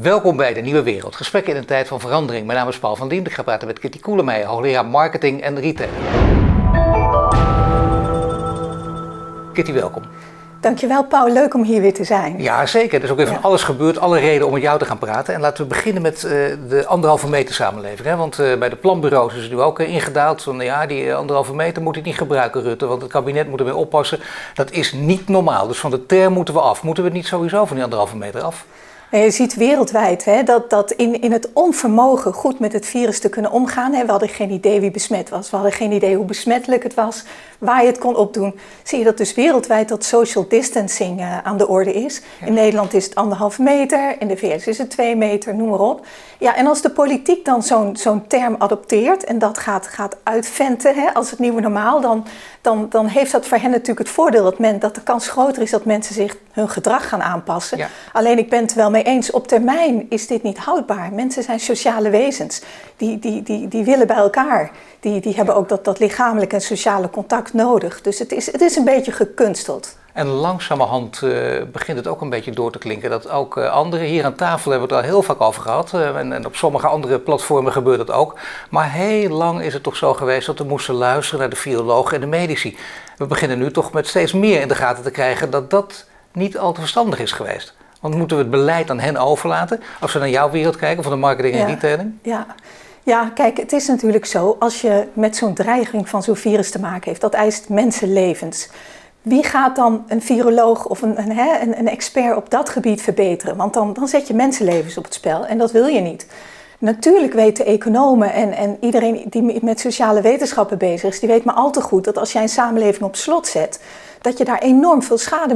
Welkom bij de Nieuwe Wereld. Gesprekken in een tijd van verandering. Mijn naam is Paul van Dien. Ik ga praten met Kitty Koelemeijer, hoogleraar marketing en retail. Kitty, welkom. Dankjewel Paul, leuk om hier weer te zijn. Ja, zeker. Er is ook weer van alles gebeurd, alle reden om met jou te gaan praten. En laten we beginnen met uh, de anderhalve meter samenleving. Hè? Want uh, bij de planbureaus is het nu ook uh, ingedaald van ja, die anderhalve meter moet ik niet gebruiken, Rutte. Want het kabinet moet ermee oppassen. Dat is niet normaal. Dus van de term moeten we af. Moeten we niet sowieso van die anderhalve meter af? Je ziet wereldwijd hè, dat, dat in, in het onvermogen goed met het virus te kunnen omgaan. Hè, we hadden geen idee wie besmet was. We hadden geen idee hoe besmettelijk het was, waar je het kon opdoen. Zie je dat dus wereldwijd dat social distancing uh, aan de orde is. In Nederland is het anderhalve meter, in de VS is het twee meter, noem maar op. Ja, en als de politiek dan zo'n zo'n term adopteert en dat gaat, gaat uitventen hè, als het nieuwe normaal, dan, dan, dan heeft dat voor hen natuurlijk het voordeel dat, men, dat de kans groter is dat mensen zich hun gedrag gaan aanpassen. Ja. Alleen ik ben het wel mee eens, op termijn is dit niet houdbaar. Mensen zijn sociale wezens, die, die, die, die willen bij elkaar. Die, die hebben ook dat, dat lichamelijke en sociale contact nodig. Dus het is, het is een beetje gekunsteld. En langzamerhand uh, begint het ook een beetje door te klinken dat ook uh, anderen, hier aan tafel hebben we het al heel vaak over gehad, uh, en, en, op sommige andere platformen gebeurt dat ook. Maar heel lang is het toch zo geweest dat we moesten luisteren naar de virologen en de medici. We beginnen nu toch met steeds meer in de gaten te krijgen dat dat niet al te verstandig is geweest. Want moeten we het beleid aan hen overlaten, als we naar jouw wereld kijken, van de marketing en ja, retailing? Ja. Ja, kijk, het is natuurlijk zo, als je met zo'n dreiging van zo'n virus te maken heeft, dat eist mensenlevens. Wie gaat dan een viroloog of een, een, een, expert op dat gebied verbeteren? Want dan, dan zet je mensenlevens op het spel en dat wil je niet. Natuurlijk weten economen en, en iedereen die met sociale wetenschappen bezig is, die weet maar al te goed dat als jij een samenleving op slot zet, dat je daar enorm veel schade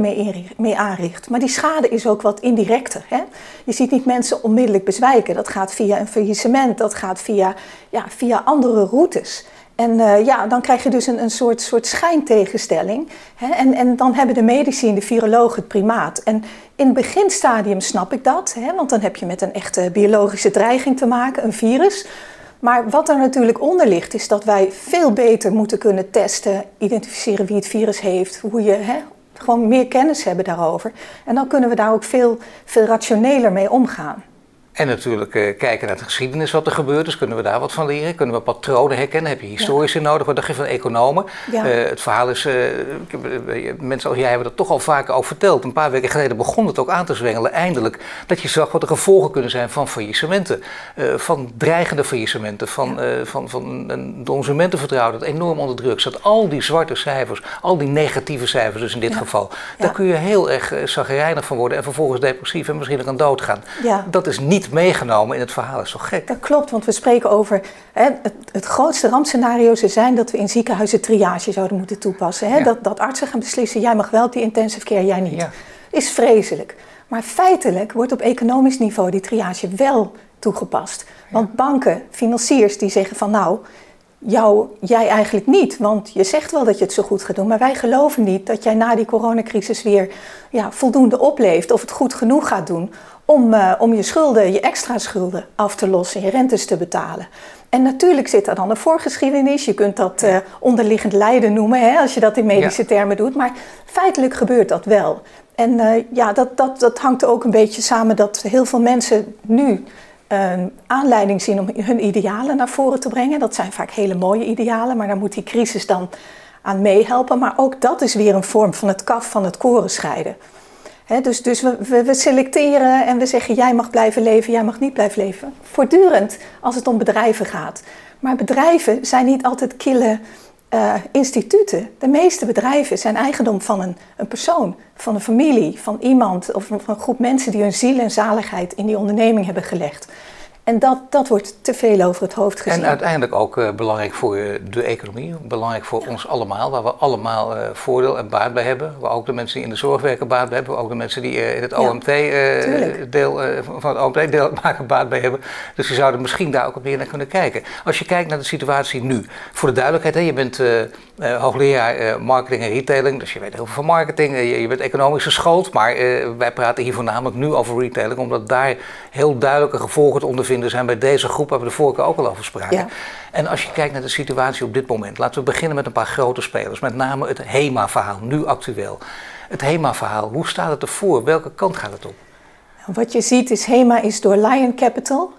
mee, aanricht. Maar die schade is ook wat indirecter. Hè? Je ziet niet mensen onmiddellijk bezwijken. Dat gaat via een faillissement, dat gaat via, ja, via andere routes. En uh, ja, dan krijg je dus een, een soort, soort schijntegenstelling. Hè? En, en dan hebben de medici en de virologen het primaat. En in het beginstadium snap ik dat, hè? want dan heb je met een echte biologische dreiging te maken, een virus. Maar wat er natuurlijk onder ligt, is dat wij veel beter moeten kunnen testen, identificeren wie het virus heeft, hoe je hè, gewoon meer kennis hebben daarover. En dan kunnen we daar ook veel, veel rationeler mee omgaan. En natuurlijk uh, kijken naar de geschiedenis wat er gebeurd is. Kunnen we daar wat van leren? Kunnen we patronen herkennen? Heb je historici ja. nodig? Wat dacht je van economen? Ja. Uh, het verhaal is, uh, mensen als jij hebben dat toch al vaker over verteld. Een paar weken geleden begon het ook aan te zwengelen. Eindelijk dat je zag wat de gevolgen kunnen zijn van faillissementen. van dreigende faillissementen. Van, ja. van, van een consumentenvertrouwen dat enorm onder druk zat. Al die zwarte cijfers, al die negatieve cijfers dus in dit geval. Daar kun je heel erg zagrijnig van worden. En vervolgens depressief en misschien ook aan dood gaan. Dat is niet meegenomen in het verhaal. Is toch gek? Dat klopt, want we spreken over hè, het, het, grootste rampscenario zou zijn dat we in ziekenhuizen triage zouden moeten toepassen. Hè? Ja. Dat, dat artsen gaan beslissen, jij mag wel op die intensive care, jij niet. Ja. Is vreselijk. Maar feitelijk wordt op economisch niveau die triage wel toegepast. Want banken, financiers, die zeggen van nou, jou, jij eigenlijk niet. Want je zegt wel dat je het zo goed gaat doen, maar wij geloven niet dat jij na die coronacrisis weer ja, voldoende opleeft of het goed genoeg gaat doen om, uh, om je schulden, je extra schulden af te lossen, je rentes te betalen. En natuurlijk zit er dan een voorgeschiedenis. Je kunt dat uh, onderliggend lijden noemen, hè, als je dat in medische ja. termen doet. Maar feitelijk gebeurt dat wel. En uh, ja, dat, dat, dat hangt ook een beetje samen dat heel veel mensen nu een aanleiding zien om hun idealen naar voren te brengen. Dat zijn vaak hele mooie idealen, maar daar moet die crisis dan aan meehelpen. Maar ook dat is weer een vorm van het kaf van het koren scheiden. Dus dus we, we, selecteren en we zeggen jij mag blijven leven, jij mag niet blijven leven. Voortdurend als het om bedrijven gaat. Maar bedrijven zijn niet altijd kille uh, instituten. De meeste bedrijven zijn eigendom van een, een, persoon, van een familie, van iemand of van een groep mensen die hun ziel en zaligheid in die onderneming hebben gelegd. En dat, dat wordt te veel over het hoofd gezien. En uiteindelijk ook uh, belangrijk voor de economie, belangrijk voor ja. ons allemaal, waar we allemaal uh, voordeel en baat bij hebben. Waar ook de mensen die in de zorg werken baat bij hebben, ook de mensen die uh, in het OMT deel van het OMT deel maken baat bij hebben. Dus je zou er misschien daar ook op meer naar kunnen kijken. Als je kijkt naar de situatie nu, voor de duidelijkheid, hè, je bent hoogleraar marketing en retailing, dus je weet heel veel van marketing, je, je, bent economisch geschoold, maar wij praten hier voornamelijk nu over retailing, omdat daar heel duidelijke gevolgen te ondervinden zijn bij deze groep, waar we de vorige keer ook al over spraken. Ja. En als je kijkt naar de situatie op dit moment, laten we beginnen met een paar grote spelers. Met name het HEMA-verhaal, nu actueel. Het HEMA-verhaal, hoe staat het ervoor? Welke kant gaat het op? wat je ziet is HEMA is door Lion Capital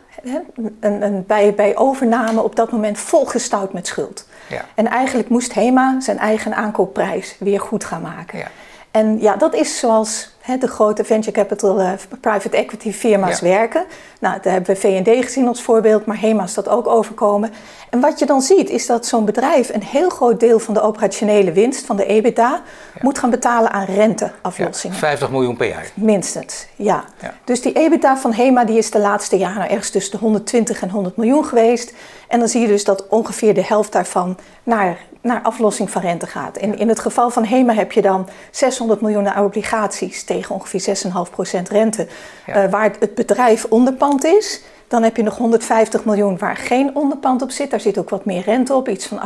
een, een, bij, bij overname op dat moment volgestouwd met schuld. Ja. En eigenlijk moest HEMA zijn eigen aankoopprijs weer goed gaan maken. Ja. En ja, dat is zoals de grote venture capital uh, private equity firma's werken. Nou, daar hebben we V&D gezien als voorbeeld, maar HEMA is dat ook overkomen. En wat je dan ziet is dat zo'n bedrijf een heel groot deel van de operationele winst, van de EBITDA, moet gaan betalen aan renteaflossingen. 50 miljoen per jaar. Minstens, ja. Dus die EBITDA van HEMA die is de laatste jaren ergens tussen de 120 en 100 miljoen geweest. En dan zie je dus dat ongeveer de helft daarvan naar naar aflossing van rente gaat. In, in het geval van HEMA heb je dan 600 miljoen obligaties tegen ongeveer 6,5% rente, ja. uh, waar het, bedrijf onderpand is. Dan heb je nog 150 miljoen waar geen onderpand op zit. Daar zit ook wat meer rente op, iets van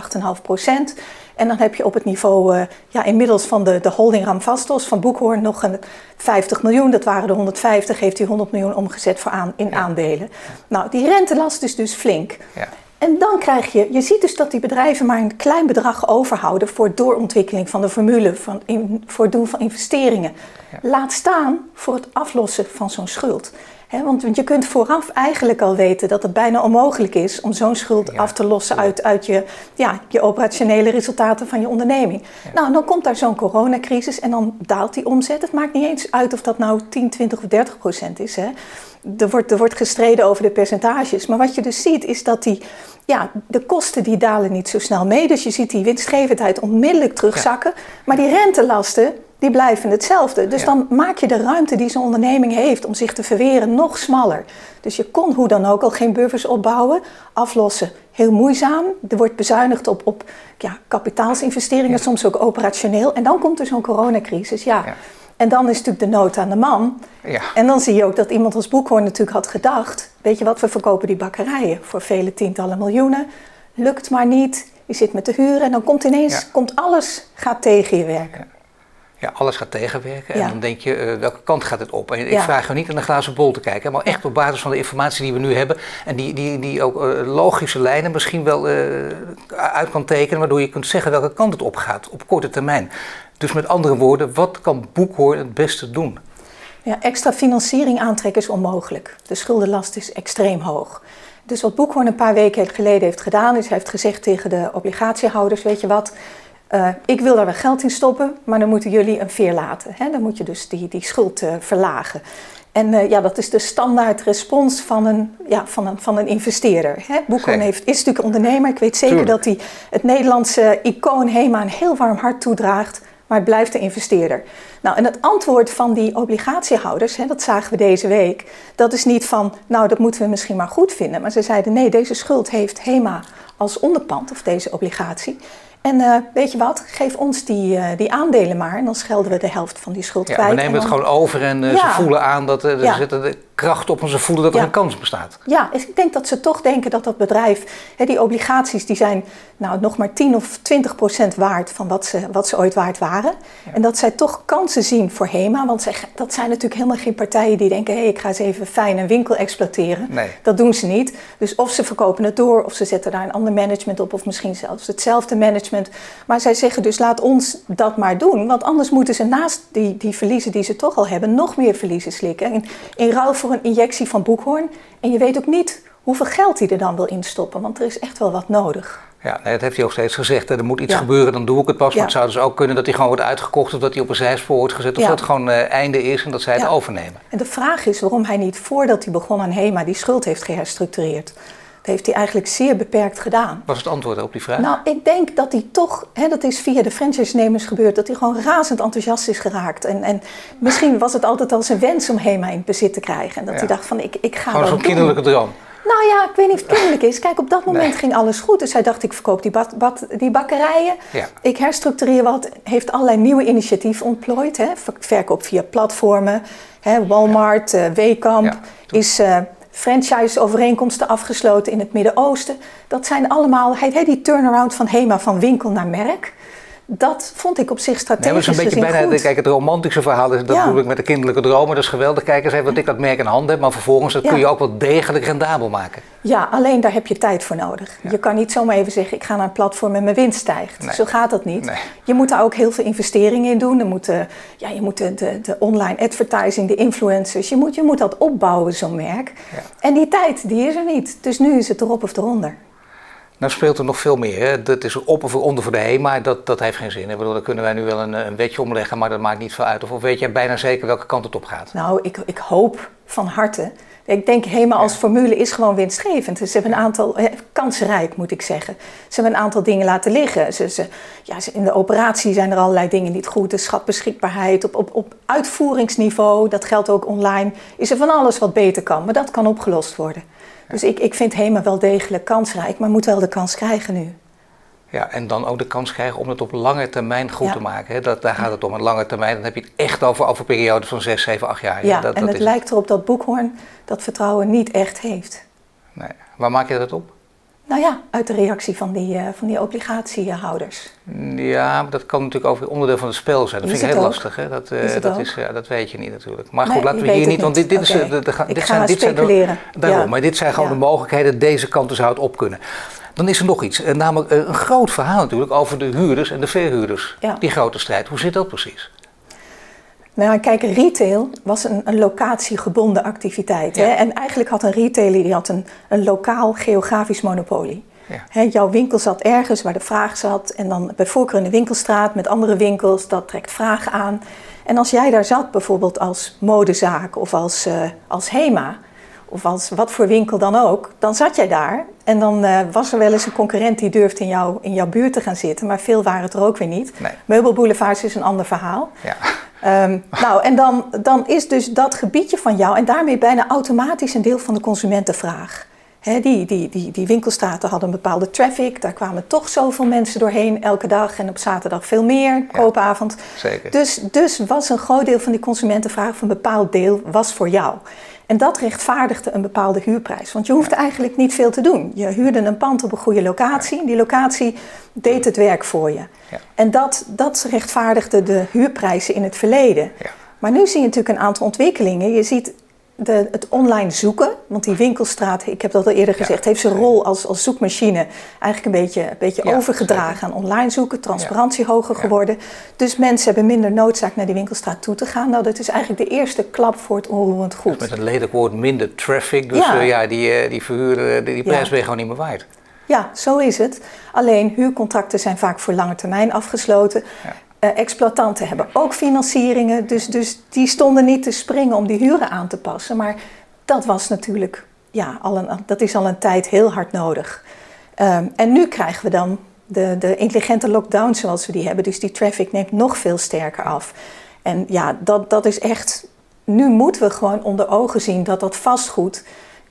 8,5%. En dan heb je op het niveau, uh, ja, inmiddels van de, de holding Ramvastos van Boekhoorn nog een 50 miljoen. Dat waren de 150, heeft hij 100 miljoen omgezet voor aan, in aandelen. Nou, die rentelast is dus flink. Ja. En dan krijg je, je ziet dus dat die bedrijven maar een klein bedrag overhouden voor doorontwikkeling van de formule, van voor het doen van investeringen. Laat staan voor het aflossen van zo'n schuld. Want je kunt vooraf eigenlijk al weten dat het bijna onmogelijk is om zo'n schuld af te lossen uit, uit je, ja, je operationele resultaten van je onderneming. Nou, dan komt daar zo'n coronacrisis en dan daalt die omzet. Het maakt niet eens uit of dat nou 10, 20 of 30 procent is. Hè. Er, wordt, er wordt gestreden over de percentages. Maar wat je dus ziet is dat die ja, de kosten die dalen niet zo snel mee. Dus je ziet die winstgevendheid onmiddellijk terugzakken. Maar die rentelasten, die blijven hetzelfde. Dus dan maak je de ruimte die zo'n onderneming heeft om zich te verweren nog smaller. Dus je kon hoe dan ook al geen buffers opbouwen, aflossen. Heel moeizaam. Er wordt bezuinigd op, op ja, kapitaalsinvesteringen, soms ook operationeel. En dan komt er zo'n coronacrisis. ja. En dan is natuurlijk de nood aan de man. Ja. En dan zie je ook dat iemand als Boekhoorn natuurlijk had gedacht... weet je wat, we verkopen die bakkerijen voor vele tientallen miljoenen. Lukt maar niet, je zit met de huren en dan komt ineens komt alles gaat tegen je werken. Ja, alles gaat tegenwerken. En dan denk je, uh, welke kant gaat het op? En ik vraag je niet aan de glazen bol te kijken, maar echt op basis van de informatie die we nu hebben. En die, die, die ook uh, logische lijnen misschien wel uh, uit kan tekenen, waardoor je kunt zeggen welke kant het op gaat op korte termijn. Dus met andere woorden, wat kan Boekhoorn het beste doen? Ja, extra financiering aantrekken is onmogelijk. De schuldenlast is extreem hoog. Dus wat Boekhoorn een paar weken geleden heeft gedaan, is hij heeft gezegd tegen de obligatiehouders: Weet je wat, uh, ik wil daar wel geld in stoppen, maar dan moeten jullie een veer laten. Hè? Dan moet je dus die, die schuld uh, verlagen. En uh, ja, dat is de standaard respons van een, ja, van een, van een investeerder. Hè? Boekhoorn heeft, is natuurlijk ondernemer. Ik weet zeker dat hij het Nederlandse icoon HEMA een heel warm hart toedraagt maar het blijft de investeerder. Nou, en het antwoord van die obligatiehouders, hè, dat zagen we deze week, dat is niet van, nou, dat moeten we misschien maar goed vinden. Maar ze zeiden, nee, deze schuld heeft HEMA als onderpand, of deze obligatie. En uh, weet je wat, geef ons die, uh, die aandelen maar en dan schelden we de helft van die schuld ja, kwijt. We nemen het gewoon over en uh, ja. ze voelen aan dat er ja. zitten kracht op en ze voelen dat er een kans bestaat. Ja, ik denk dat ze toch denken dat dat bedrijf, hè, die obligaties, die zijn nou, nog maar 10 of 20 procent waard van wat ze, wat ze ooit waard waren. En dat zij toch kansen zien voor HEMA, want zij, dat zijn natuurlijk helemaal geen partijen die denken, hé, hey, ik ga eens even fijn een winkel exploiteren. Nee. Dat doen ze niet. Dus of ze verkopen het door, of ze zetten daar een ander management op, of misschien zelfs hetzelfde management. Maar zij zeggen dus, laat ons dat maar doen, want anders moeten ze naast die, die verliezen die ze toch al hebben, nog meer verliezen slikken. In, in ruil voor een injectie van Boekhoorn. En je weet ook niet hoeveel geld hij er dan wil instoppen, want er is echt wel wat nodig. Ja, nee, dat heeft hij ook steeds gezegd. Er moet iets gebeuren, dan doe ik het pas. Ja. Maar het zou dus ook kunnen dat hij gewoon wordt uitgekocht... of dat hij op een zijspoor wordt gezet... of dat het gewoon uh, einde is en dat zij het overnemen. En de vraag is waarom hij niet, voordat hij begon aan HEMA... die schuld heeft geherstructureerd. Dat heeft hij eigenlijk zeer beperkt gedaan. Wat is het antwoord op die vraag? Nou, ik denk dat hij toch, hè, dat is via de franchise-nemers gebeurd, dat hij gewoon razend enthousiast is geraakt. En, en misschien was het altijd al zijn wens om HEMA in bezit te krijgen. En dat hij dacht van, ik, ik ga Gewoon zo'n kinderlijke droom. Nou ja, ik weet niet of het kinderlijk is. Kijk, op dat moment ging alles goed. Dus hij dacht, ik verkoop die, bad, bad, die bakkerijen. Ja. Ik herstructureer wat. Heeft allerlei nieuwe initiatieven ontplooid. Hè. Verkoop via platformen. Hè. Walmart, ja. uh, Weekamp. is uh, franchise-overeenkomsten afgesloten in het Midden-Oosten. Dat zijn allemaal, hij die turnaround van HEMA van winkel naar merk. Dat vond ik op zich strategisch nee, dat is een beetje bijna, goed. Kijk, het romantische verhaal, is, dat bedoel ik met de kinderlijke dromen, dat is geweldig. Kijk eens even wat ik dat merk in handen heb, maar vervolgens dat kun je ook wel degelijk rendabel maken. Ja, alleen daar heb je tijd voor nodig. Je kan niet zomaar even zeggen, ik ga naar een platform en mijn winst stijgt. Zo gaat dat niet. Je moet daar ook heel veel investeringen in doen. Er moet, ja, je moet de, de, de, online advertising, de influencers, je moet, je moet dat opbouwen, zo'n merk. En die tijd, die is er niet. Dus nu is het erop of eronder. Nou speelt er nog veel meer. Hè? Dat is op of onder voor de HEMA, dat, dat heeft geen zin. Ik bedoel, daar kunnen wij nu wel een, een wetje omleggen, maar dat maakt niet veel uit. Of, of weet jij bijna zeker welke kant het op gaat? Nou, ik, ik hoop van harte. Ik denk HEMA als formule is gewoon winstgevend. Ze hebben een aantal, eh, kansrijk moet ik zeggen. Ze hebben een aantal dingen laten liggen. Ze, ze, ja, in de operatie zijn er allerlei dingen niet goed. De schatbeschikbaarheid op, op, op uitvoeringsniveau, dat geldt ook online, is er van alles wat beter kan. Maar dat kan opgelost worden. Dus ik, ik vind HEMA wel degelijk kansrijk, maar moet wel de kans krijgen nu. Ja, en dan ook de kans krijgen om het op lange termijn goed te maken. Hè? Dat, daar gaat het om. Een lange termijn, dan heb je het echt over, over periodes van 6, 7, 8 jaar. Ja, dat, en het lijkt erop dat Boekhoorn dat vertrouwen niet echt heeft. Nee. Waar maak je dat op? Nou ja, uit de reactie van die, uh, van die obligatiehouders. Ja, maar dat kan natuurlijk ook onderdeel van het spel zijn. Dat vind ik heel lastig. Hè? Dat, uh, dat, is, ja, dat weet je niet natuurlijk. Maar goed, laten we hier niet, want dit, dit, is, de, de, dit zijn, dit zijn de, daarom, maar dit zijn gewoon de mogelijkheden. Deze kanten zou het op kunnen. Dan is er nog iets, eh, namelijk een groot verhaal natuurlijk over de huurders en de verhuurders. Die grote strijd. Hoe zit dat precies? Nou, kijk, retail was een, een locatiegebonden activiteit. Hè? En eigenlijk had een retailer die had een, een lokaal geografisch monopolie. Ja. jouw winkel zat ergens waar de vraag zat. En dan bij voorkeur in de winkelstraat met andere winkels. Dat trekt vragen aan. En als jij daar zat, bijvoorbeeld als modezaak of als, uh, als HEMA... of als wat voor winkel dan ook, dan zat jij daar. En dan uh, was er wel eens een concurrent die durfde in, jou, in jouw buurt te gaan zitten. Maar veel waren het er ook weer niet. Nee. Meubelboulevards is een ander verhaal. Ja. Um, nou, en dan, dan is dus dat gebiedje van jou en daarmee bijna automatisch een deel van de consumentenvraag. He, die, die, die, die winkelstraten hadden een bepaalde traffic, daar kwamen toch zoveel mensen doorheen elke dag en op zaterdag veel meer, koopavond. zeker. Dus, dus was een groot deel van die consumentenvraag, of een bepaald deel, was voor jou. En dat rechtvaardigde een bepaalde huurprijs. Want je hoefde eigenlijk niet veel te doen. Je huurde een pand op een goede locatie. Die locatie deed het werk voor je. Ja. En dat, dat rechtvaardigde de huurprijzen in het verleden. Ja. Maar nu zie je natuurlijk een aantal ontwikkelingen. Je ziet de, het online zoeken, want die winkelstraat, ik heb dat al eerder gezegd, heeft zijn rol als, als zoekmachine eigenlijk een beetje, een beetje overgedragen aan online zoeken, transparantie hoger geworden. Dus mensen hebben minder noodzaak naar die winkelstraat toe te gaan. Nou, dat is eigenlijk de eerste klap voor het onroerend goed. met een lelijk woord minder traffic, dus ja, uh, ja die, eh, die verhuren, die, die prijs ben je gewoon niet meer waard. Ja, zo is het. Alleen huurcontracten zijn vaak voor lange termijn afgesloten. Uh, exploitanten hebben ook financieringen, dus, dus die stonden niet te springen om die huren aan te passen. Maar dat was natuurlijk, ja, al een, dat is al een tijd heel hard nodig. Um, en nu krijgen we dan de, de intelligente lockdown zoals we die hebben. Dus die traffic neemt nog veel sterker af. En ja, dat, dat is echt. Nu moeten we gewoon onder ogen zien dat dat vastgoed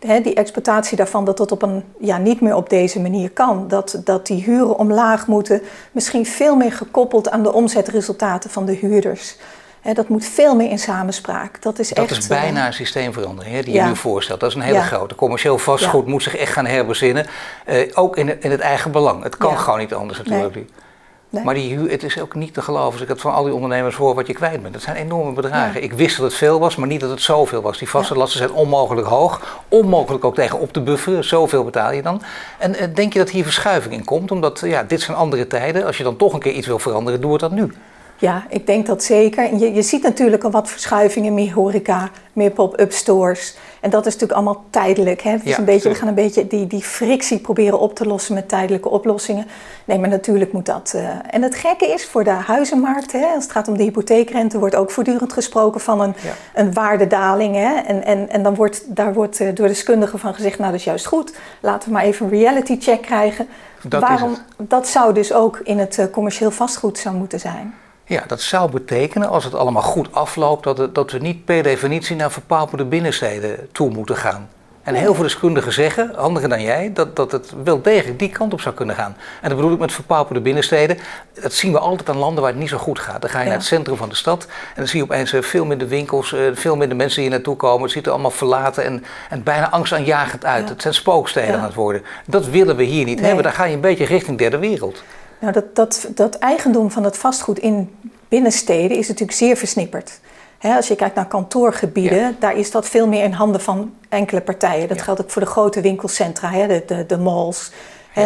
die exploitatie daarvan, dat dat op een, ja, niet meer op deze manier kan. Dat, dat die huren omlaag moeten, misschien veel meer gekoppeld aan de omzetresultaten van de huurders. dat moet veel meer in samenspraak. Dat is, dat echt, is bijna eh, een systeemverandering die je nu voorstelt. Dat is een hele grote. Commercieel vastgoed moet zich echt gaan herbezinnen. Uh, ook in, in het eigen belang. Het kan gewoon niet anders natuurlijk. Nee. Maar die het is ook niet te geloven. Als ik het van al die ondernemers hoor wat je kwijt bent. Dat zijn enorme bedragen. Ik wist dat het veel was, maar niet dat het zoveel was. Die vaste lasten zijn onmogelijk hoog. Onmogelijk ook tegen op te bufferen. Zoveel betaal je dan. En uh, denk je dat hier verschuiving in komt? Omdat ja, dit zijn andere tijden. Als je dan toch een keer iets wil veranderen, doe het dat nu. Ja, ik denk dat zeker. Je, je ziet natuurlijk al wat verschuivingen, meer horeca, meer pop-up stores. En dat is natuurlijk allemaal tijdelijk. Hè? Is een beetje, we gaan een beetje die, die frictie proberen op te lossen met tijdelijke oplossingen. Nee, maar natuurlijk moet dat. Uh... En het gekke is voor de huizenmarkt, hè, als het gaat om de hypotheekrente, wordt ook voortdurend gesproken van een, een waardedaling. Hè? En, en, en dan wordt daar wordt uh, door deskundigen van gezegd, nou dat is juist goed. Laten we maar even een reality check krijgen. Dat Waarom, dat zou dus ook in het uh, commercieel vastgoed zou moeten zijn. Ja, dat zou betekenen, als het allemaal goed afloopt, dat, het, dat we niet per definitie naar verpaperde binnensteden toe moeten gaan. En heel veel deskundigen zeggen, handiger dan jij, dat, dat het wel degelijk die kant op zou kunnen gaan. En dat bedoel ik met verpaperde binnensteden. Dat zien we altijd aan landen waar het niet zo goed gaat. Dan ga je naar het centrum van de stad en dan zie je opeens eh, veel minder winkels, eh, veel minder mensen die hier naartoe komen. Het ziet er allemaal verlaten en, en bijna angstaanjagend uit. Het zijn spooksteden aan het worden. Dat willen we hier niet hebben. Dan ga je een beetje richting derde wereld. Nou, dat, dat, dat eigendom van het vastgoed in binnensteden is natuurlijk zeer versnipperd. als je kijkt naar kantoorgebieden, daar is dat veel meer in handen van enkele partijen. Dat geldt ook voor de grote winkelcentra, de, de, de malls.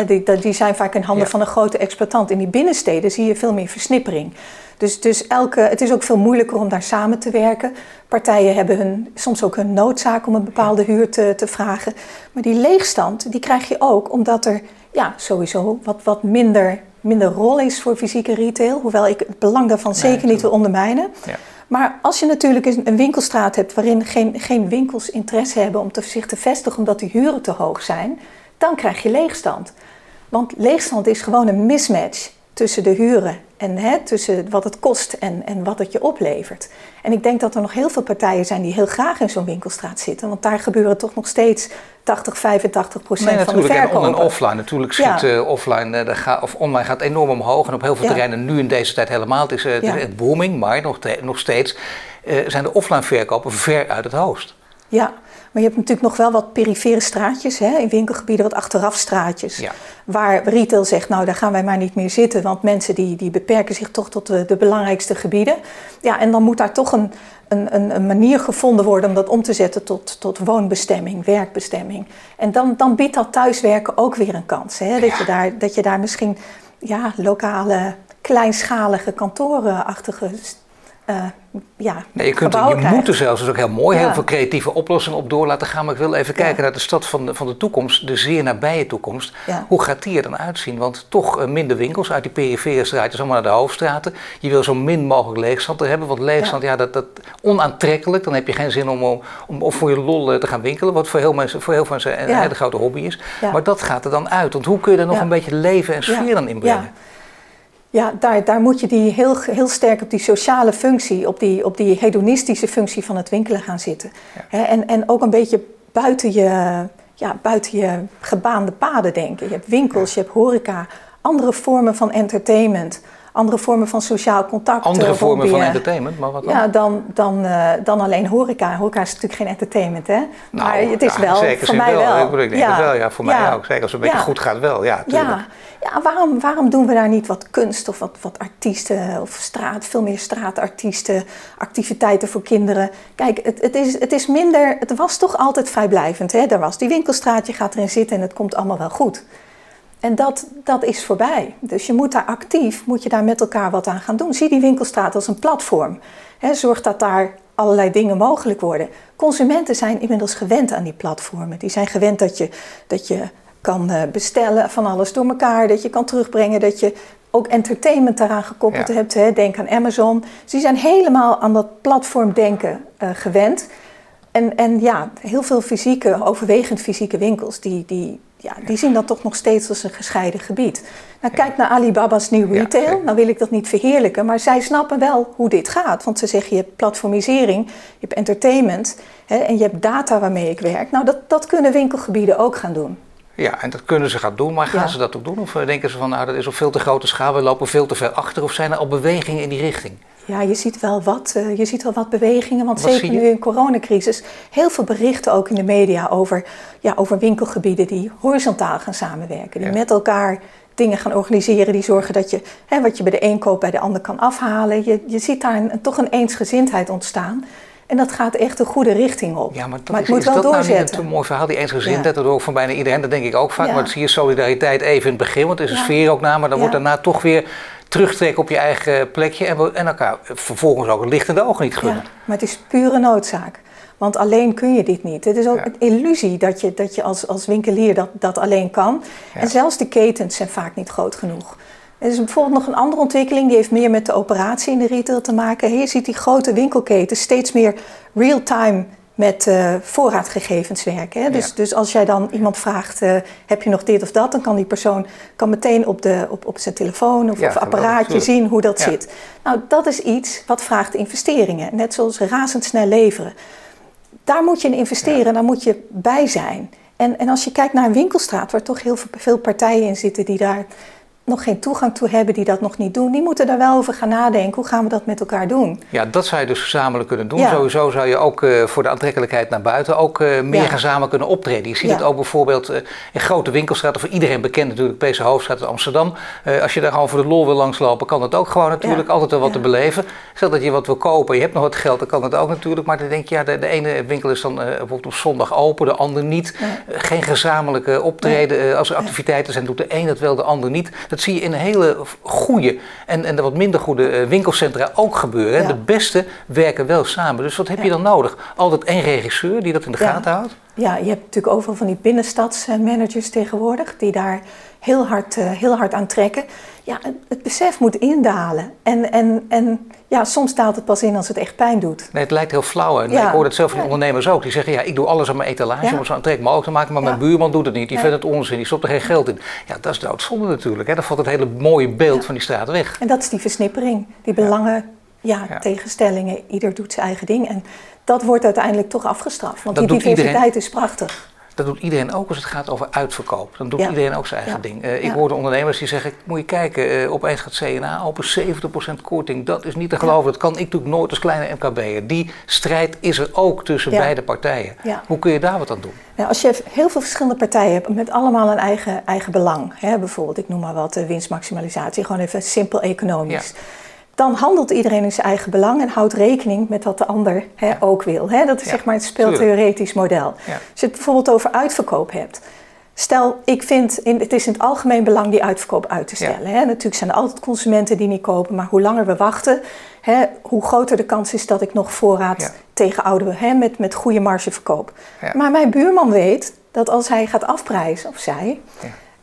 die, die, zijn vaak in handen van een grote exploitant. In die binnensteden zie je veel meer versnippering. Dus, dus elke, het is ook veel moeilijker om daar samen te werken. Partijen hebben hun, soms ook hun noodzaak om een bepaalde huur te, te vragen. Maar die leegstand die krijg je ook omdat er ja, sowieso wat, wat minder, minder rol is voor fysieke retail. Hoewel ik het belang daarvan zeker niet wil ondermijnen. Ja. Maar als je natuurlijk een winkelstraat hebt waarin geen, geen winkels interesse hebben om te, zich te vestigen omdat de huren te hoog zijn, dan krijg je leegstand. Want leegstand is gewoon een mismatch tussen de huren en hè, tussen wat het kost en, en wat het je oplevert. En ik denk dat er nog heel veel partijen zijn die heel graag in zo'n winkelstraat zitten. Want daar gebeuren toch nog steeds 80, 85 procent van de verkopen. En offline. Natuurlijk schiet uh, offline uh, of online gaat enorm omhoog. En op heel veel terreinen nu in deze tijd helemaal. Het is, uh, het is booming, maar nog, nog steeds zijn de offline verkopen ver uit het hoogst. Ja, maar je hebt natuurlijk nog wel wat perifere straatjes hè, in winkelgebieden, wat achterafstraatjes. Ja. Waar retail zegt, nou daar gaan wij maar niet meer zitten, want mensen die, die beperken zich toch tot de, de belangrijkste gebieden. Ja, en dan moet daar toch een, een, een, manier gevonden worden om dat om te zetten tot, tot woonbestemming, werkbestemming. En dan, dan biedt dat thuiswerken ook weer een kans. Hè? Dat, je daar, dat je daar misschien ja, lokale, kleinschalige kantorenachtige uh, ja, nee, je, kunt, je moet er zelfs, dat is ook heel mooi, heel veel creatieve oplossingen op door laten gaan. Maar ik wil even kijken naar de stad van de, van de toekomst, de zeer nabije toekomst. Hoe gaat die er dan uitzien? Want toch uh, minder winkels uit die perifere straatjes, allemaal naar de hoofdstraten. Je wil zo min mogelijk leegstand hebben, want leegstand, ja, dat, dat onaantrekkelijk. Dan heb je geen zin om, om, om voor je lol eh, te gaan winkelen, wat voor heel, mensen, voor heel veel mensen een hele grote hobby is. Maar dat gaat er dan uit. Want hoe kun je er nog een beetje leven en sfeer dan in brengen? Ja, daar, daar moet je die heel, heel sterk op die sociale functie, op die, op die hedonistische functie van het winkelen gaan zitten. en, en ook een beetje buiten je, ja, buiten je gebaande paden denken. Je hebt winkels, je hebt horeca, andere vormen van entertainment andere vormen van sociaal contact. Andere eh, vormen van entertainment, maar wat dan? Ja, dan, dan, uh, dan alleen horeca. Horeca is natuurlijk geen entertainment, hè? Nou, maar het is ja, wel, zeker voor mij wel. wel. Ik denk ja. wel, ja, voor mij ook. Zeker als het een beetje goed gaat wel, ja, Ja, ja waarom, waarom doen we daar niet wat kunst of wat, wat artiesten of straat, veel meer straatartiesten, activiteiten voor kinderen? Kijk, het, het, is, het is minder, het was toch altijd vrijblijvend, hè? Er was die winkelstraat, je gaat erin zitten en het komt allemaal wel goed. En dat, dat is voorbij. Dus je moet daar actief, moet je daar met elkaar wat aan gaan doen. Zie die winkelstraat als een platform. zorg dat daar allerlei dingen mogelijk worden. Consumenten zijn inmiddels gewend aan die platformen. Die zijn gewend dat je, dat je kan eh, bestellen van alles door elkaar, dat je kan terugbrengen, dat je ook entertainment daaraan gekoppeld hebt. Hè? Denk aan Amazon. Dus die zijn helemaal aan dat platformdenken uh, gewend. En, en ja, heel veel fysieke, overwegend fysieke winkels, die, die, ja, die zien dat toch nog steeds als een gescheiden gebied. Nou, kijk naar Alibaba's nieuw retail. Nou wil ik dat niet verheerlijken, maar zij snappen wel hoe dit gaat. Want ze zeggen, je hebt platformisering, je hebt entertainment hè, en je hebt data waarmee ik werk. Nou, dat, dat kunnen winkelgebieden ook gaan doen. Ja, en dat kunnen ze gaan doen, maar gaan ze dat ook doen? Of eh, denken ze van, nou, dat is op veel te grote schaal, we lopen veel te ver achter? Of zijn er al bewegingen in die richting? Ja, je ziet wel wat, uh, je ziet wel wat bewegingen, want zeker nu in coronacrisis, heel veel berichten ook in de media over, ja, over winkelgebieden die horizontaal gaan samenwerken, die met elkaar dingen gaan organiseren die zorgen dat je hè, wat je bij de een koopt bij de ander kan afhalen. Je, je ziet daar een, toch een eensgezindheid ontstaan. En dat gaat echt de goede richting op. Ja, maar, maar het moet is wel dat doorzetten. Nou een mooi verhaal, die eensgezindheid, ja. dat ook van bijna iedereen, dat denk ik ook vaak. Ja. Maar zie je solidariteit even in het begin, want er is een sfeer ook na, maar dan wordt daarna toch weer terugtrekken op je eigen plekje en, en elkaar vervolgens ook een lichtende ogen niet gunnen. Ja, maar het is pure noodzaak. Want alleen kun je dit niet. Het is ook een illusie dat je, dat je als, als winkelier dat, dat alleen kan. En zelfs de ketens zijn vaak niet groot genoeg. Er is bijvoorbeeld nog een andere ontwikkeling, die heeft meer met de operatie in de retail te maken. Je ziet die grote winkelketens steeds meer real-time met uh, voorraadgegevens werken. Hè? Dus, dus als jij dan iemand vraagt, uh, heb je nog dit of dat, dan kan die persoon kan meteen op, de, op, op zijn telefoon of, ja, of apparaatje zien hoe dat zit. Nou, dat is iets wat vraagt investeringen, net zoals razendsnel leveren. Daar moet je in investeren, daar moet je bij zijn. En, en als je kijkt naar een winkelstraat waar toch heel veel partijen in zitten die daar nog geen toegang toe hebben, die dat nog niet doen, die moeten daar wel over gaan nadenken. Hoe gaan we dat met elkaar doen? Ja, dat zou je dus gezamenlijk kunnen doen. Sowieso zou je ook uh, voor de aantrekkelijkheid naar buiten ook uh, meer ja. gezamenlijk kunnen optreden. Je ziet het ook bijvoorbeeld uh, in grote winkelstraten, voor iedereen bekend natuurlijk, PC Hoofdstraat in Amsterdam. als je daar gewoon voor de lol wil langslopen, kan dat ook gewoon natuurlijk. Altijd wel wat te beleven. Stel dat je wat wil kopen, je hebt nog wat geld, dan kan dat ook natuurlijk. Maar dan denk je, ja, de, de ene winkel is dan bijvoorbeeld op zondag open, de andere niet. geen gezamenlijke optreden. als er activiteiten zijn, doet de een het wel, de ander niet. Dat zie je in hele goede en, en de wat minder goede eh, winkelcentra ook gebeuren. De beste werken wel samen. Dus wat heb je dan nodig? Altijd één regisseur die dat in de gaten houdt? Ja, je hebt natuurlijk overal van die binnenstadsmanagers tegenwoordig, die daar heel hard, uh, heel hard aan trekken. Ja, het, besef moet indalen. En, en, en ja, soms daalt het pas in als het echt pijn doet. Nee, het lijkt heel flauw. En ik hoor het zelf van ondernemers ook. Die zeggen, ja, ik doe alles aan mijn etalage om zo aantrekkelijk mogelijk te maken, maar mijn buurman doet het niet. Die vindt het onzin, die stopt er geen geld in. Ja, dat is doodzonde natuurlijk. Hè. Dan valt het hele mooie beeld van die straat weg. En dat is die versnippering, die belangen, ja, tegenstellingen. Ieder doet zijn eigen ding. En dat wordt uiteindelijk toch afgestraft. Want die diversiteit is prachtig. Dat doet iedereen ook als het gaat over uitverkoop. Dan doet iedereen ook zijn eigen ding. Uh, ik hoorde ondernemers die zeggen, moet je kijken, uh, opeens gaat CNA open 70% korting. Dat is niet te geloven, dat kan ik natuurlijk nooit als kleine MKB'er. Die strijd is er ook tussen beide partijen. Hoe kun je daar wat aan doen? Nou, als je heel veel verschillende partijen hebt met allemaal een eigen, eigen belang. Hè, bijvoorbeeld, ik noem maar wat, winstmaximalisatie. Gewoon even simpel economisch dan handelt iedereen in zijn eigen belang en houdt rekening met wat de ander hè, ook wil. Hè? Dat is zeg maar het speeltheoretisch model. Als je het bijvoorbeeld over uitverkoop hebt. Stel, ik vind in, het is in het algemeen belang die uitverkoop uit te stellen. Hè? Natuurlijk zijn er altijd consumenten die niet kopen, maar hoe langer we wachten, hè, hoe groter de kans is dat ik nog voorraad tegen oude, hè, met, met goede marge verkoop. Maar mijn buurman weet dat als hij gaat afprijzen, of zij,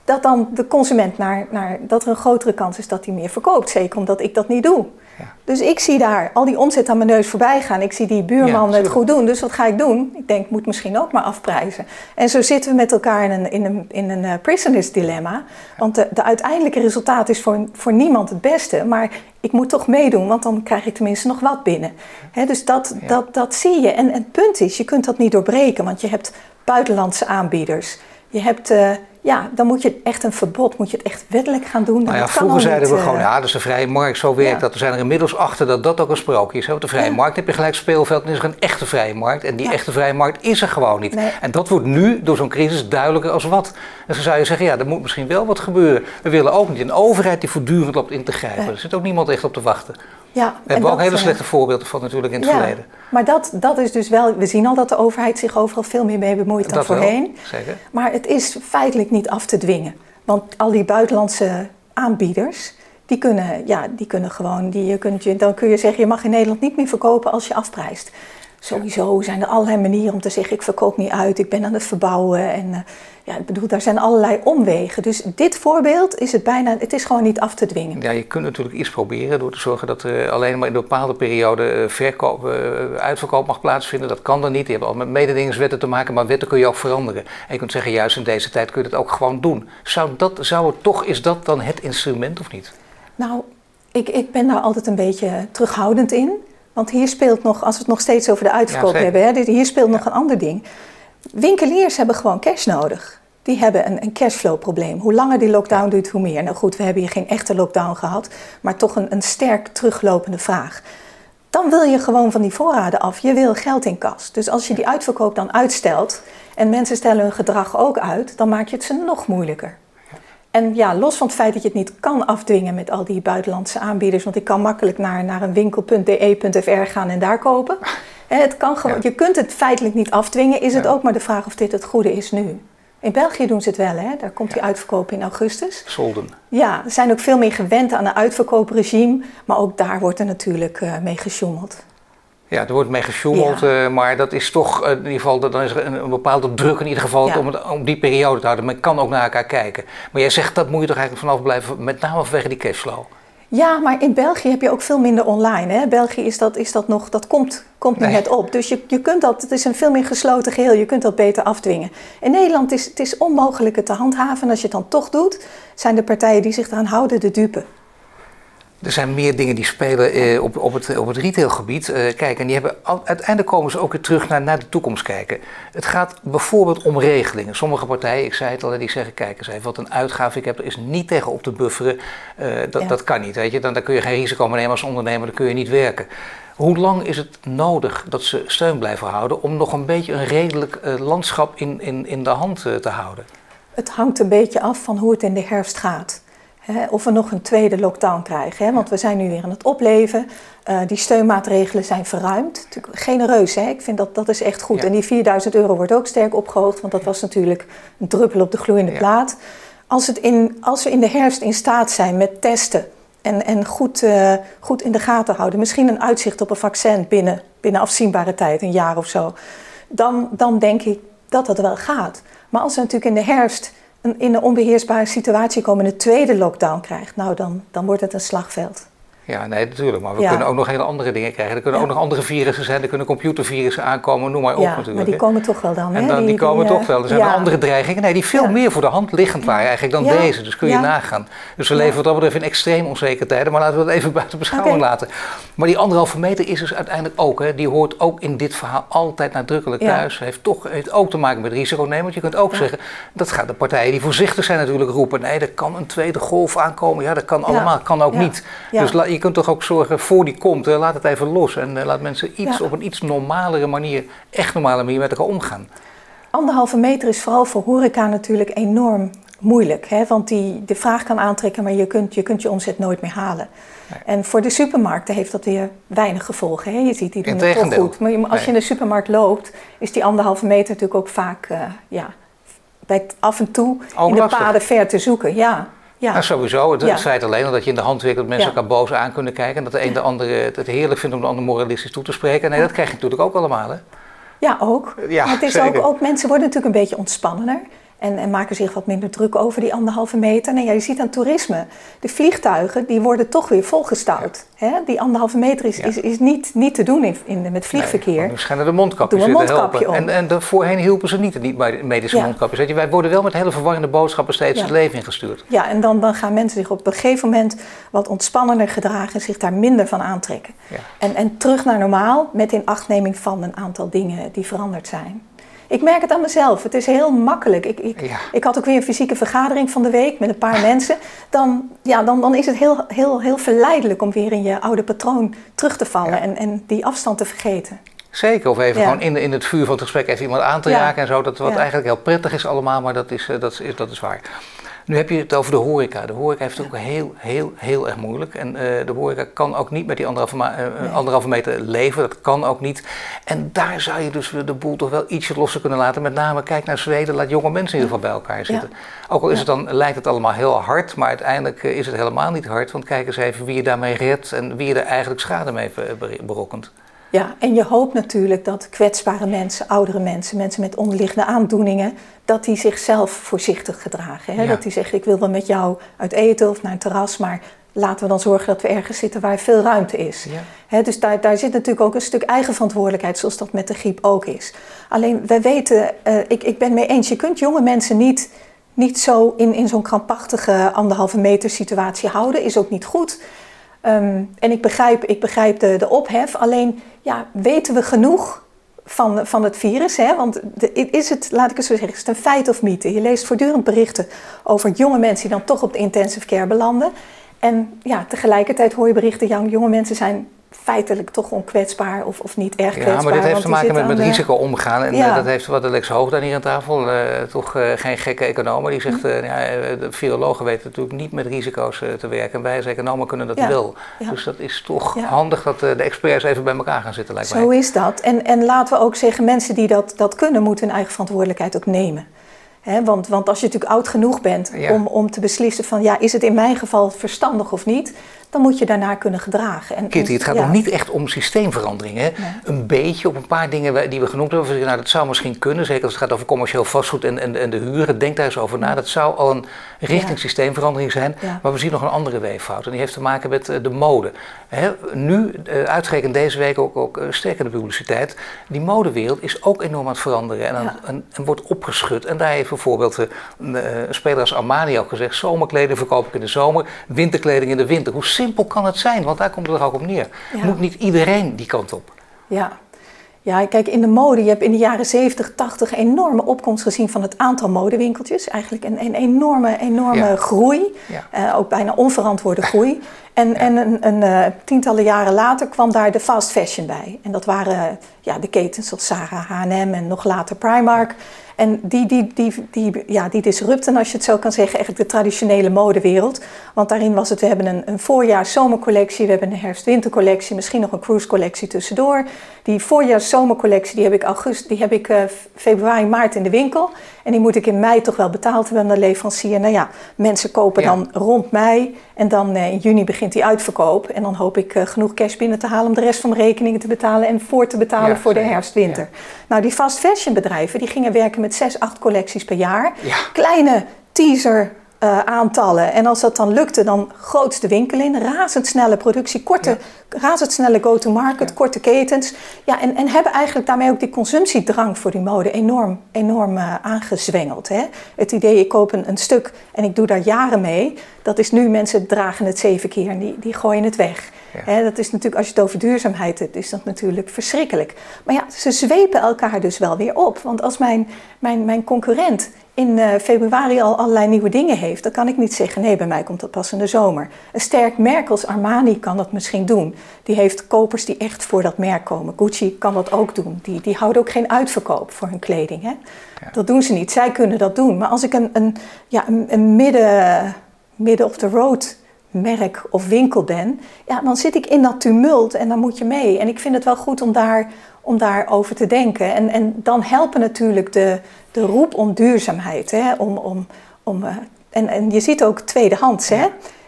dat dan de consument naar, naar, dat er een grotere kans is dat hij meer verkoopt. Zeker omdat ik dat niet doe. Ja. Dus ik zie daar al die omzet aan mijn neus voorbij gaan. Ik zie die buurman het goed doen. Dus wat ga ik doen? Ik denk, ik moet misschien ook maar afprijzen. En zo zitten we met elkaar in een, in een, in een uh, prisoner's dilemma. Want de, de uiteindelijke resultaat is voor, voor niemand het beste. Maar ik moet toch meedoen, want dan krijg ik tenminste nog wat binnen. dus dat, dat, dat zie je. En, en het punt is, je kunt dat niet doorbreken. Want je hebt buitenlandse aanbieders. Je hebt... Uh, ja, dan moet je echt een verbod, moet je het echt wettelijk gaan doen. Nou ja, vroeger zeiden we gewoon, eh, ja, dat is de vrije markt, zo werkt dat. We zijn er inmiddels achter dat dat ook een sprookje is. Op de vrije markt heb je gelijk speelveld en is er een echte vrije markt. En die echte vrije markt is er gewoon niet. En dat wordt nu door zo'n crisis duidelijker als wat. En dan zou je zeggen, ja, er moet misschien wel wat gebeuren. We willen ook niet een overheid die voortdurend loopt in te grijpen. Er zit ook niemand echt op te wachten. Ja, Daar hebben we ook hele eh, slechte voorbeelden van natuurlijk in het ja, verleden. Maar dat, dat is dus wel, we zien al dat de overheid zich overal veel meer mee bemoeit dan voorheen. zeker. Maar het is feitelijk niet af te dwingen. Want al die buitenlandse aanbieders, die kunnen, ja, die kunnen gewoon, die, je kunt, dan kun je zeggen, je mag in Nederland niet meer verkopen als je afprijst. Sowieso zijn er allerlei manieren om te zeggen: ik verkoop niet uit, ik ben aan het verbouwen. En uh, ja, ik bedoel, daar zijn allerlei omwegen. Dus dit voorbeeld is het bijna, het is gewoon niet af te dwingen. Ja, je kunt natuurlijk iets proberen door te zorgen dat er alleen maar in een bepaalde periode eh, verkoop, uitverkoop mag plaatsvinden. Dat kan dan niet. Je hebt al met mededingingswetten te maken, maar wetten kun je ook veranderen. En je kunt zeggen: juist in deze tijd kun je dat ook gewoon doen. Zou, dat, zou het toch, is dat dan het instrument of niet? Nou, ik, ik ben daar altijd een beetje terughoudend in. Want hier speelt nog, als we het nog steeds over de uitverkoop hebben, hè, hier speelt nog een ander ding. Winkeliers hebben gewoon cash nodig. Die hebben een, een cashflow-probleem. Hoe langer die lockdown duurt, hoe meer. Nou goed, we hebben hier geen echte lockdown gehad, maar toch een, een sterk teruglopende vraag. Dan wil je gewoon van die voorraden af. Je wil geld in kas. Dus als je die uitverkoop dan uitstelt en mensen stellen hun gedrag ook uit, dan maak je het ze nog moeilijker. En ja, los van het feit dat je het niet kan afdwingen met al die buitenlandse aanbieders, want ik kan makkelijk naar, naar een winkel.de.fr gaan en daar kopen. Het kan gewoon, Je kunt het feitelijk niet afdwingen. Is het ook maar de vraag of dit het goede is nu? In België doen ze het wel, hè? daar komt die uitverkoop in augustus. Solden. Ja, ze zijn ook veel meer gewend aan een uitverkoopregime, maar ook daar wordt er natuurlijk uh, mee gesjoemeld. Ja, er wordt mee gesjoemeld, eh, maar dat is toch eh, in ieder geval, dan is er een, bepaalde druk in ieder geval om, het, om die periode te houden. Men kan ook naar elkaar kijken. Maar jij zegt dat moet je toch eigenlijk vanaf blijven, met name vanwege die cashflow. Ja, maar in België heb je ook veel minder online. Hè? België is dat, is dat nog, dat komt, komt nu net op. Dus je, je kunt dat, het is een veel meer gesloten geheel, je kunt dat beter afdwingen. In Nederland is het is onmogelijk het te handhaven. En als je het dan toch doet, zijn de partijen die zich eraan houden de dupe. Er zijn meer dingen die spelen eh, op, op, het, op het retailgebied. Eh, kijk, en die hebben uiteindelijk komen ze ook weer terug naar, naar de toekomst kijken. Het gaat bijvoorbeeld om regelingen. Sommige partijen, ik zei het al, die zeggen: kijk eens even wat een uitgave ik heb, er is niet tegen op te bufferen. Uh, dat, dat kan niet, weet je. Dan, dan kun je geen risico nemen als ondernemer, dan kun je niet werken. Hoe lang is het nodig dat ze steun blijven houden om nog een beetje een redelijk landschap in, in, in de hand te houden? Het hangt een beetje af van hoe het in de herfst gaat. Hè, of we nog een tweede lockdown krijgen. Hè, want we zijn nu weer aan het opleven. Uh, die steunmaatregelen zijn verruimd. Natuurlijk genereus, hè? ik vind dat dat is echt goed. En die 4000 euro wordt ook sterk opgehoogd, want dat was natuurlijk een druppel op de gloeiende plaat. Als, het in, als we in de herfst in staat zijn met testen en, en goed, uh, goed in de gaten houden, misschien een uitzicht op een vaccin binnen, binnen afzienbare tijd, een jaar of zo, dan, dan denk ik dat dat wel gaat. Maar als we natuurlijk in de herfst in een onbeheersbare situatie komen, een tweede lockdown krijgt, nou dan, dan wordt het een slagveld. Ja, nee, natuurlijk. Maar we kunnen ook nog hele andere dingen krijgen. Er kunnen ook nog andere virussen zijn. Er kunnen computervirussen aankomen, noem maar op ja, natuurlijk. maar die komen toch wel dan, hè? En dan, die, die komen toch wel. Er zijn andere dreigingen. Nee, die veel meer voor de hand liggend waren eigenlijk dan deze. Dus kun je nagaan. Dus we leven wat dat betreft in extreem onzekere tijden. Maar laten we dat even buiten beschouwing laten. Maar die anderhalve meter is dus uiteindelijk ook, hè, die hoort ook in dit verhaal altijd nadrukkelijk thuis. Heeft toch heeft ook te maken met risico nemen. Want je kunt ook zeggen, dat gaan de partijen die voorzichtig zijn natuurlijk roepen. Nee, er kan een tweede golf aankomen. Ja, dat kan allemaal. Kan ook niet. Dus je kunt toch ook zorgen voor die komt, laat het even los en uh, laat mensen iets op een iets normalere manier, echt normale manier met elkaar omgaan. Anderhalve meter is vooral voor horeca natuurlijk enorm moeilijk, hè? want die, de vraag kan aantrekken, maar je kunt je, kunt je omzet nooit meer halen. En voor de supermarkten heeft dat weer weinig gevolgen. Hè? Je ziet die toch goed. Maar als je in de supermarkt loopt, is die anderhalve meter natuurlijk ook vaak uh, ja, bij af en toe in de paden ver te zoeken. Ja. Ja. Nou, sowieso. Het, feit alleen dat je in de hand werkt dat mensen elkaar boos aan kunnen kijken. En dat de een de andere het heerlijk vindt om de ander moralistisch toe te spreken. Nee, dat krijg je natuurlijk ook allemaal. Hè? Ja, ook. Ja, maar het is ook, ook, mensen worden natuurlijk een beetje ontspannender. En, en, maken zich wat minder druk over die anderhalve meter. Nou ja, je ziet aan toerisme, de vliegtuigen die worden toch weer volgestouwd. Ja. Die anderhalve meter is, is, is niet, niet te doen in, in met vliegverkeer. Nee, nu schijnen de mondkapjes Doe een mondkapje En, en de, voorheen hielpen ze niet, niet bij medische mondkapjes. Wij worden wel met hele verwarrende boodschappen steeds het leven ingestuurd. Ja, en dan, dan gaan mensen zich op een gegeven moment wat ontspannender gedragen en zich daar minder van aantrekken. En, en terug naar normaal met inachtneming van een aantal dingen die veranderd zijn. Ik merk het aan mezelf. Het is heel makkelijk. Ik, ik, ik had ook weer een fysieke vergadering van de week met een paar mensen. Dan, ja, dan, dan is het heel, heel, heel verleidelijk om weer in je oude patroon terug te vallen en, en die afstand te vergeten. Zeker, of even gewoon in, in het vuur van het gesprek even iemand aan te raken en zo. Dat wat eigenlijk heel prettig is allemaal, maar dat is, eh, dat is, dat is waar. Nu heb je het over de horeca. De horeca heeft het ook heel, heel, heel erg moeilijk. En uh, de horeca kan ook niet met die anderhalve, uh, anderhalve, meter leven. Dat kan ook niet. En daar zou je dus de boel toch wel ietsje losser kunnen laten. Met name, kijk naar Zweden, laat jonge mensen in ieder geval bij elkaar zitten. Ook al is het dan, lijkt het allemaal heel hard, maar uiteindelijk is het helemaal niet hard. Want kijk eens even wie je daarmee redt en wie je er eigenlijk schade mee berokkent. Ja, en je hoopt natuurlijk dat kwetsbare mensen, oudere mensen, mensen met onderliggende aandoeningen, dat die zichzelf voorzichtig gedragen. Hè? Dat die zeggen, ik wil wel met jou uit eten of naar een terras, maar laten we dan zorgen dat we ergens zitten waar veel ruimte is. Ja. dus daar, daar zit natuurlijk ook een stuk eigen verantwoordelijkheid, zoals dat met de griep ook is. Alleen, we weten, uh, ik, ik ben mee eens, je kunt jonge mensen niet, niet zo in, in zo'n krampachtige anderhalve meter situatie houden, is ook niet goed. Um, en ik begrijp, ik begrijp de, de ophef, alleen ja, weten we genoeg van, van het virus? Hè? Want is het, laat ik het zo zeggen, is het een feit of mythe? Je leest voortdurend berichten over jonge mensen die dan toch op de intensive care belanden. En ja, tegelijkertijd hoor je berichten, jonge mensen zijn feitelijk toch onkwetsbaar of, of niet erg kwetsbaar. Ja, maar dit heeft te maken met, met risico omgaan. En ja. dat heeft wat Alex Hoogdan hier aan tafel, uh, toch uh, geen gekke econoom, die zegt, uh, ja, de virologen weten natuurlijk niet met risico's te werken. En wij als economen kunnen dat wel. Dus dat is toch handig dat de experts even bij elkaar gaan zitten, lijkt Zo is dat. En, en laten we ook zeggen, mensen die dat, dat kunnen, moeten hun eigen verantwoordelijkheid ook nemen. He, want, want als je natuurlijk oud genoeg bent om, om te beslissen van ja, is het in mijn geval verstandig of niet, dan moet je daarna kunnen gedragen. En, Kitty, het gaat nog niet echt om systeemveranderingen. Een beetje op een paar dingen die we genoemd hebben. Nou, dat zou misschien kunnen, zeker als het gaat over commercieel vastgoed en, en, en de huren. Denk daar eens over na. Dat zou al een richting systeemverandering zijn. Maar we zien nog een andere weeffout. En die heeft te maken met eh, de mode. nu, uh, uitgerekend deze week ook, ook uh, sterker de publiciteit. Die modewereld is ook enorm aan het veranderen. En, en, en wordt opgeschud. En daar heeft bijvoorbeeld een speler als Armani ook gezegd. Zomerkleding verkoop ik in de zomer. Winterkleding in de winter. Hoe simpel kan het zijn? Want daar komt het er ook op neer. Moet niet iedereen die kant op? Ja, ja, kijk, in de mode, je hebt in de jaren 70, 80 een enorme opkomst gezien van het aantal modewinkeltjes. Eigenlijk een, een enorme, enorme groei. Uh, ook bijna onverantwoorde groei. En, en een, een uh, tientallen jaren later kwam daar de fast fashion bij. En dat waren ja, de ketens zoals Zara, H&M en nog later Primark. En die, die, die, die, ja, die disrupten, als je het zo kan zeggen, eigenlijk de traditionele modewereld. Want daarin was het, we hebben een, een voorjaars-zomercollectie, we hebben een herfst-wintercollectie, misschien nog een cruise-collectie tussendoor. Die voorjaars-zomercollectie, die heb ik, augustus, die heb ik uh, februari, maart in de winkel. En die moet ik in mei toch wel betaald hebben aan de leverancier. Nou ja, mensen kopen dan rond mei en dan uh, in juni begint die uitverkoop. En dan hoop ik uh, genoeg cash binnen te halen om de rest van mijn rekeningen te betalen en voor te betalen voor de herfst-winter. Nou, die fast fashion bedrijven die gingen werken met zes, acht collecties per jaar. Kleine teaser uh, aantallen. En als dat dan lukte, dan grootste winkel in, razendsnelle productie, korte, ja. razendsnelle go-to-market, korte ketens. Ja, en, en hebben eigenlijk daarmee ook die consumptiedrang voor die mode enorm, enorm uh, aangezwengeld. Hè? Het idee, ik koop een, een, stuk en ik doe daar jaren mee, dat is nu mensen dragen het zeven keer en die, die gooien het weg. Ja. dat is natuurlijk, als je het over duurzaamheid hebt, is dat natuurlijk verschrikkelijk. Maar ja, ze zwepen elkaar dus wel weer op. Want als mijn, mijn, mijn concurrent in uh, februari al allerlei nieuwe dingen heeft, dan kan ik niet zeggen: nee, bij mij komt dat pas in de zomer. Een sterk merk als Armani kan dat misschien doen. Die heeft kopers die echt voor dat merk komen. Gucci kan dat ook doen. Die, die houden ook geen uitverkoop voor hun kleding. Hè? Ja. Dat doen ze niet. Zij kunnen dat doen. Maar als ik een, een, ja, een, een midden, midden of the road merk of winkel ben, ja, dan zit ik in dat tumult en dan moet je mee. En ik vind het wel goed om, daar, om daarover te denken. En, en dan helpen natuurlijk de, de roep om duurzaamheid. Hè? Om, om, om, uh, en, en je ziet ook tweedehands. Hè?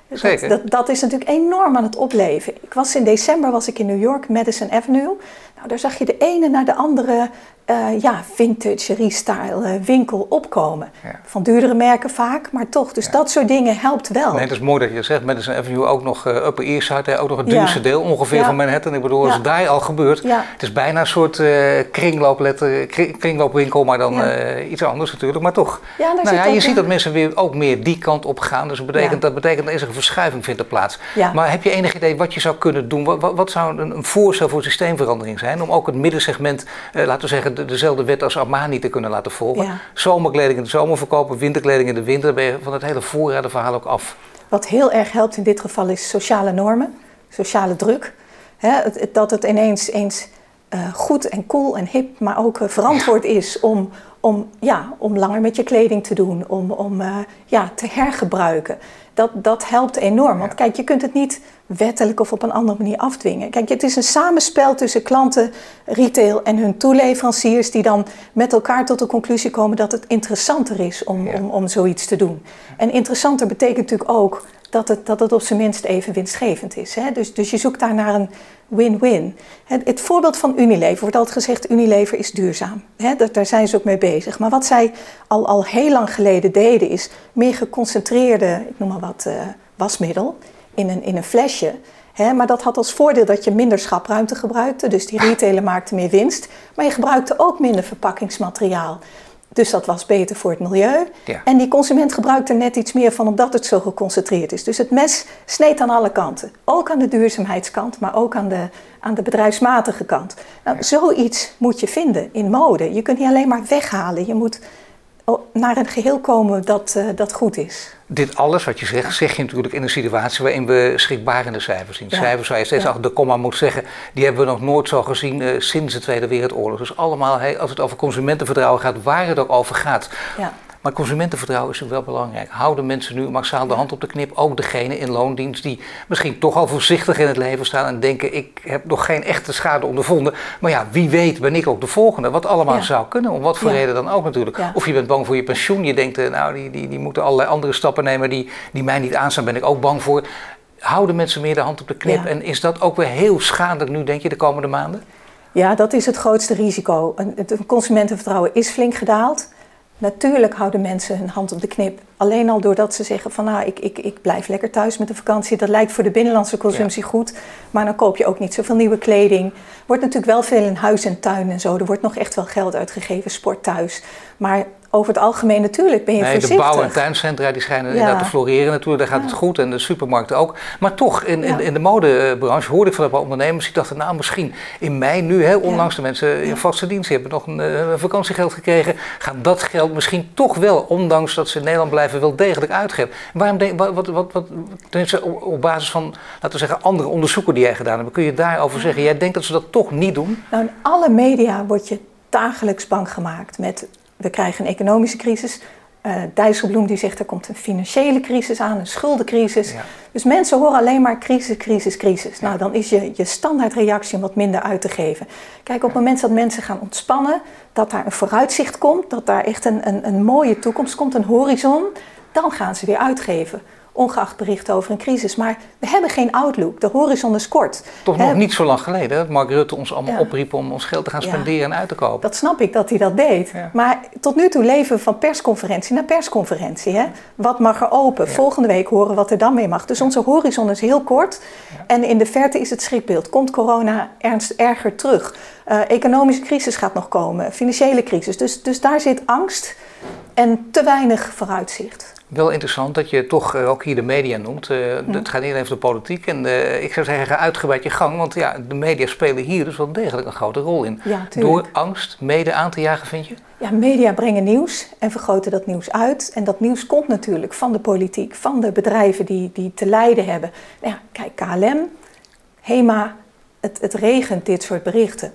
Dat, dat, dat, is natuurlijk enorm aan het opleven. Ik was in december was ik in New York, Madison Avenue. Nou, daar zag je de ene naar de andere uh, ja, vintage, restyle uh, winkel opkomen. Van duurdere merken vaak, maar toch. Dus dat soort dingen helpt wel. Nee, het is mooi dat je zegt, Madison Avenue ook nog uh, Upper East Side, ook nog het duurste deel ongeveer van Manhattan. Ik bedoel, als het daar al gebeurt, het is bijna een soort kringloopletter, kringloopwinkel, maar dan iets anders natuurlijk. Maar toch, nou ja, je ziet dat mensen weer ook meer die kant op gaan. Dus dat betekent, dat betekent dat er een verschuiving vindt er plaats. Maar heb je enig idee wat je zou kunnen doen? Wat, wat zou een, een voorstel voor systeemverandering zijn om ook het middensegment, laten we zeggen, dezelfde wet als Armani te kunnen laten volgen. Zomerkleding in de zomer verkopen, winterkleding in de winter. Dan ben je van het hele voorradenverhaal ook af. Wat heel erg helpt in dit geval is sociale normen, sociale druk. dat het ineens eens uh, goed en cool en hip, maar ook uh, verantwoord is om, om, ja, om langer met je kleding te doen, om, om uh, ja, te hergebruiken. Dat, dat helpt enorm. Want kijk, je kunt het niet wettelijk of op een andere manier afdwingen. Kijk, het is een samenspel tussen klanten, retail en hun toeleveranciers, die dan met elkaar tot de conclusie komen dat het interessanter is om, om, om zoiets te doen. En interessanter betekent natuurlijk ook dat het, dat het op zijn minst even winstgevend is. Hè? Dus, dus je zoekt daar naar een win-win. Het, het, voorbeeld van Unilever wordt altijd gezegd: Unilever is duurzaam. Hè? daar zijn ze ook mee bezig. Maar wat zij al, al heel lang geleden deden, is meer geconcentreerde, ik noem maar wat, uh, wasmiddel in een, in een flesje. Hè? Maar dat had als voordeel dat je minder schapruimte gebruikte. Dus die retailer maakte meer winst. Maar je gebruikte ook minder verpakkingsmateriaal. Dus dat was beter voor het milieu. En die consument gebruikt er net iets meer van omdat het zo geconcentreerd is. Dus het mes sneed aan alle kanten. Ook aan de duurzaamheidskant, maar ook aan de, aan de bedrijfsmatige kant. Nou, Zoiets moet je vinden in mode. Je kunt niet alleen maar weghalen. Je moet naar een geheel komen dat, uh, dat goed is. Dit alles wat je zegt, zeg je natuurlijk in een situatie waarin we schrikbarende cijfers zien. Cijfers waar je steeds achter de komma moet zeggen, die hebben we nog nooit zo gezien uh, sinds de Tweede Wereldoorlog. Dus allemaal, hey, als het over consumentenvertrouwen gaat, waar het ook over gaat. Ja. Maar consumentenvertrouwen is natuurlijk wel belangrijk. Houden mensen nu massaal de hand op de knip, ook degene in loondienst die misschien toch al voorzichtig in het leven staan en denken: ik heb nog geen echte schade ondervonden. Maar ja, wie weet ben ik ook de volgende. Wat allemaal zou kunnen, om wat voor reden dan ook natuurlijk. Of je bent bang voor je pensioen, je denkt: eh, nou, die, die, die moeten allerlei andere stappen nemen die, die mij niet aanstaan, ben ik ook bang voor. Houden mensen meer de hand op de knip? En is dat ook weer heel schadelijk nu, denk je, de komende maanden? Ja, dat is het grootste risico. Het consumentenvertrouwen is flink gedaald. Natuurlijk houden mensen hun hand op de knip. Alleen al doordat ze zeggen van nou, ik, ik, ik blijf lekker thuis met de vakantie. Dat lijkt voor de binnenlandse consumptie goed. Maar dan koop je ook niet zoveel nieuwe kleding. Wordt natuurlijk wel veel in huis en tuin en zo. Er wordt nog echt wel geld uitgegeven, sport thuis. Maar over het algemeen natuurlijk ben je nee, voorzichtig. De bouw- en tuincentra die schijnen inderdaad te floreren natuurlijk, daar gaat het goed en de supermarkten ook. Maar toch, in, in, in de modebranche hoorde ik van een paar ondernemers die dachten, nou misschien in mei nu, hè, onlangs de mensen in vaste dienst hebben nog een uh, vakantiegeld gekregen, gaan dat geld misschien toch wel, ondanks dat ze in Nederland blijven, wel degelijk uitgeven. Waarom denk, wat, wat, wat, wat op, op basis van, laten we zeggen, andere onderzoeken die jij gedaan hebt, kun je daarover zeggen, jij denkt dat ze dat toch niet doen? Nou, in alle media word je dagelijks bang gemaakt met we krijgen een economische crisis. Uh, Dijsselbloem die zegt er komt een financiële crisis aan, een schuldencrisis. Dus mensen horen alleen maar crisis, crisis, crisis. Nou, dan is je, je standaardreactie om wat minder uit te geven. Kijk, op het moment dat mensen gaan ontspannen, dat daar een vooruitzicht komt, dat daar echt een, een, een mooie toekomst komt, een horizon, dan gaan ze weer uitgeven ongeacht berichten over een crisis. Maar we hebben geen outlook, de horizon is kort. Toch nog niet zo lang geleden dat Mark Rutte ons allemaal opriep om ons geld te gaan spenderen en uit te kopen. Dat snap ik dat hij dat deed. Maar tot nu toe leven we van persconferentie naar persconferentie. Hè? Wat mag er open? Volgende week horen wat er dan mee mag. Dus onze horizon is heel kort. En in de verte is het schrikbeeld. Komt corona ernst erger terug? Uh, economische crisis gaat nog komen, financiële crisis. Dus, dus daar zit angst en te weinig vooruitzicht. Wel interessant dat je toch eh, ook hier de media noemt. Uh, Het gaat niet even de politiek. En uh, ik zou zeggen, ga uitgebreid je gang. Want ja, de media spelen hier dus wel degelijk een grote rol in. Ja, Door angst mede aan te jagen, vind je? Ja, media brengen nieuws en vergroten dat nieuws uit. En dat nieuws komt natuurlijk van de politiek, van de bedrijven die, die te lijden hebben. Nou ja, kijk, KLM, HEMA, het, het regent dit soort berichten.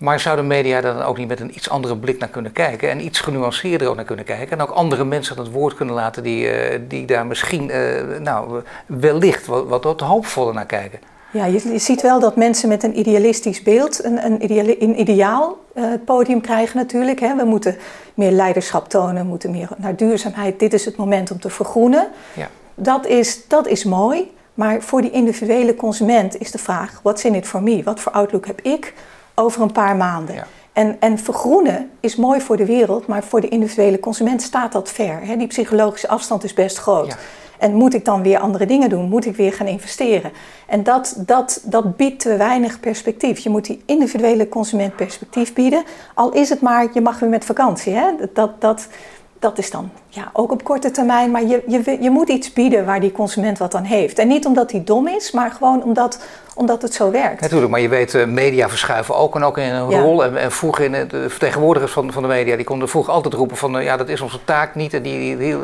Maar zou de media daar dan ook niet met een iets andere blik naar kunnen kijken en iets genuanceerder ook naar kunnen kijken en ook andere mensen aan het woord kunnen laten die, uh, die daar misschien uh, nou, wellicht wat, wat, wat hoopvoller naar kijken? Ja, je, je, ziet wel dat mensen met een idealistisch beeld, een, een, ideale, een ideaal uh, podium krijgen natuurlijk. Hè. We moeten meer leiderschap tonen, we moeten meer naar duurzaamheid. Dit is het moment om te vergroenen. Ja. Dat, is, dat is mooi, maar voor die individuele consument is de vraag, what's in it for me? Wat voor outlook heb ik? Over een paar maanden. En, en vergroenen is mooi voor de wereld, maar voor de individuele consument staat dat ver. Hè? Die psychologische afstand is best groot. En moet ik dan weer andere dingen doen? Moet ik weer gaan investeren? En dat, dat, dat biedt te weinig perspectief. Je moet die individuele consument perspectief bieden. Al is het maar, je mag weer met vakantie. Hè? Dat, dat, dat is dan ja, ook op korte termijn. Maar je, je, je moet iets bieden waar die consument wat aan heeft. En niet omdat hij dom is, maar gewoon omdat, omdat het zo werkt. Natuurlijk, maar je weet, uh, media verschuiven ook en ook in een rol. En, en vroeger, in de vertegenwoordigers van, van de media, die konden vroeger altijd roepen van... Uh, ja, dat is onze taak niet. En die, die,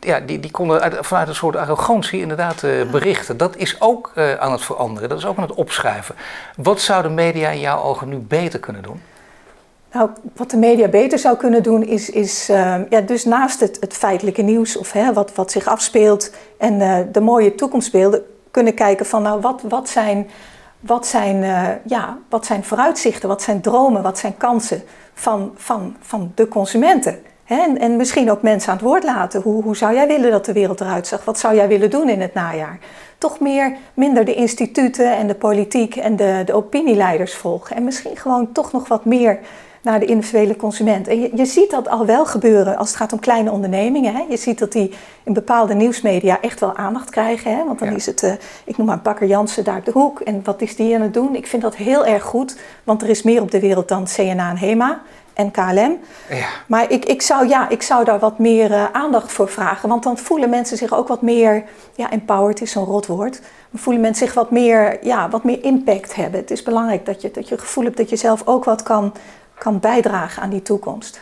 ja, die, die konden uit, vanuit een soort arrogantie inderdaad uh, berichten. Dat is ook aan het veranderen, dat is ook aan het opschuiven. Wat zouden media in jouw ogen nu beter kunnen doen? Nou, wat de media beter zou kunnen doen is, is uh, ja, dus naast het, het feitelijke nieuws of hè, wat, wat zich afspeelt en uh, de mooie toekomstbeelden, kunnen kijken van nou wat, wat zijn, wat zijn, uh, ja, wat zijn vooruitzichten, wat zijn dromen, wat zijn kansen van, van, van de consumenten. Hè? En, en misschien ook mensen aan het woord laten. Hoe, hoe zou jij willen dat de wereld eruit zag? Wat zou jij willen doen in het najaar? Toch meer, minder de instituten en de politiek en de, de opinieleiders volgen. En misschien gewoon toch nog wat meer naar de individuele consument. En je, je, ziet dat al wel gebeuren als het gaat om kleine ondernemingen. Hè. Je ziet dat die in bepaalde nieuwsmedia echt wel aandacht krijgen. Hè. Want dan is het, uh, ik noem maar Bakker Jansen daar op de hoek. En wat is die aan het doen? Ik vind dat heel erg goed, want er is meer op de wereld dan CNA en HEMA en KLM. Ja. Maar ik, ik, zou, ja, ik zou daar wat meer uh, aandacht voor vragen. Want dan voelen mensen zich ook wat meer... Ja, empowered is zo'n rot woord. Dan voelen mensen zich wat meer, ja, wat meer impact hebben. Het is belangrijk dat je, dat je het gevoel hebt dat je zelf ook wat kan kan bijdragen aan die toekomst.